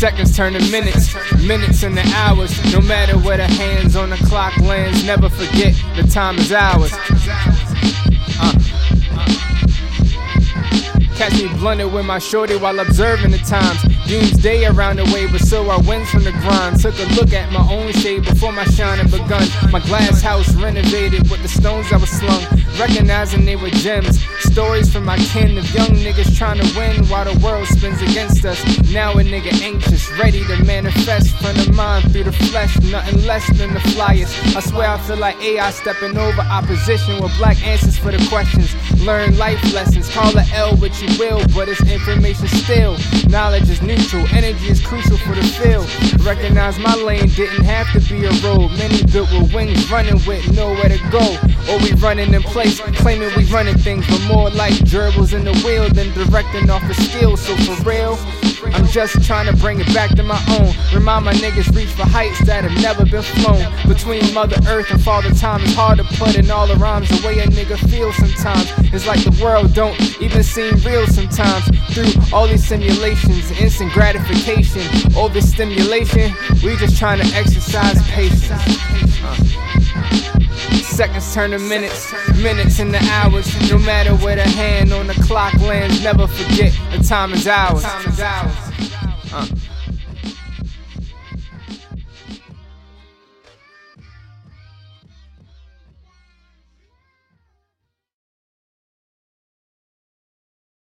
turn to minutes, minutes into hours. No matter where the hands on the clock lands, never forget the time is ours. Uh. Catch me blunted with my shorty while observing the times. Doomsday around the way, but so I wins from the grind. Took a look at my own shade before my shining begun. My glass house renovated with the stones that were slung, recognizing they were gems. Stories from my kin of young niggas trying to win while the world spins against us. Now a nigga anxious, ready to manifest from the mind through the flesh, nothing less than the flyers. I swear I feel like AI stepping over opposition with black answers for the questions. Learn life lessons, call it L what you will, but it's information still. Knowledge is neutral, energy is crucial for the field. Recognize my lane didn't have to be a road. Many built with wings, running with nowhere to go. Or we running in place, claiming we running things, but more like gerbils in the wheel than directing off a skill. So for real. I'm just trying to bring it back to my own. Remind my niggas reach for heights that have never been flown. Between Mother Earth and Father Time, it's hard to put in all the rhymes the way a nigga feels sometimes. It's like the world don't even seem real sometimes. Through all these simulations, instant gratification, overstimulation, we just trying to exercise patience. Seconds turn to minutes, minutes into hours. No matter where the hand the clock lands, never forget the time is ours. Uh.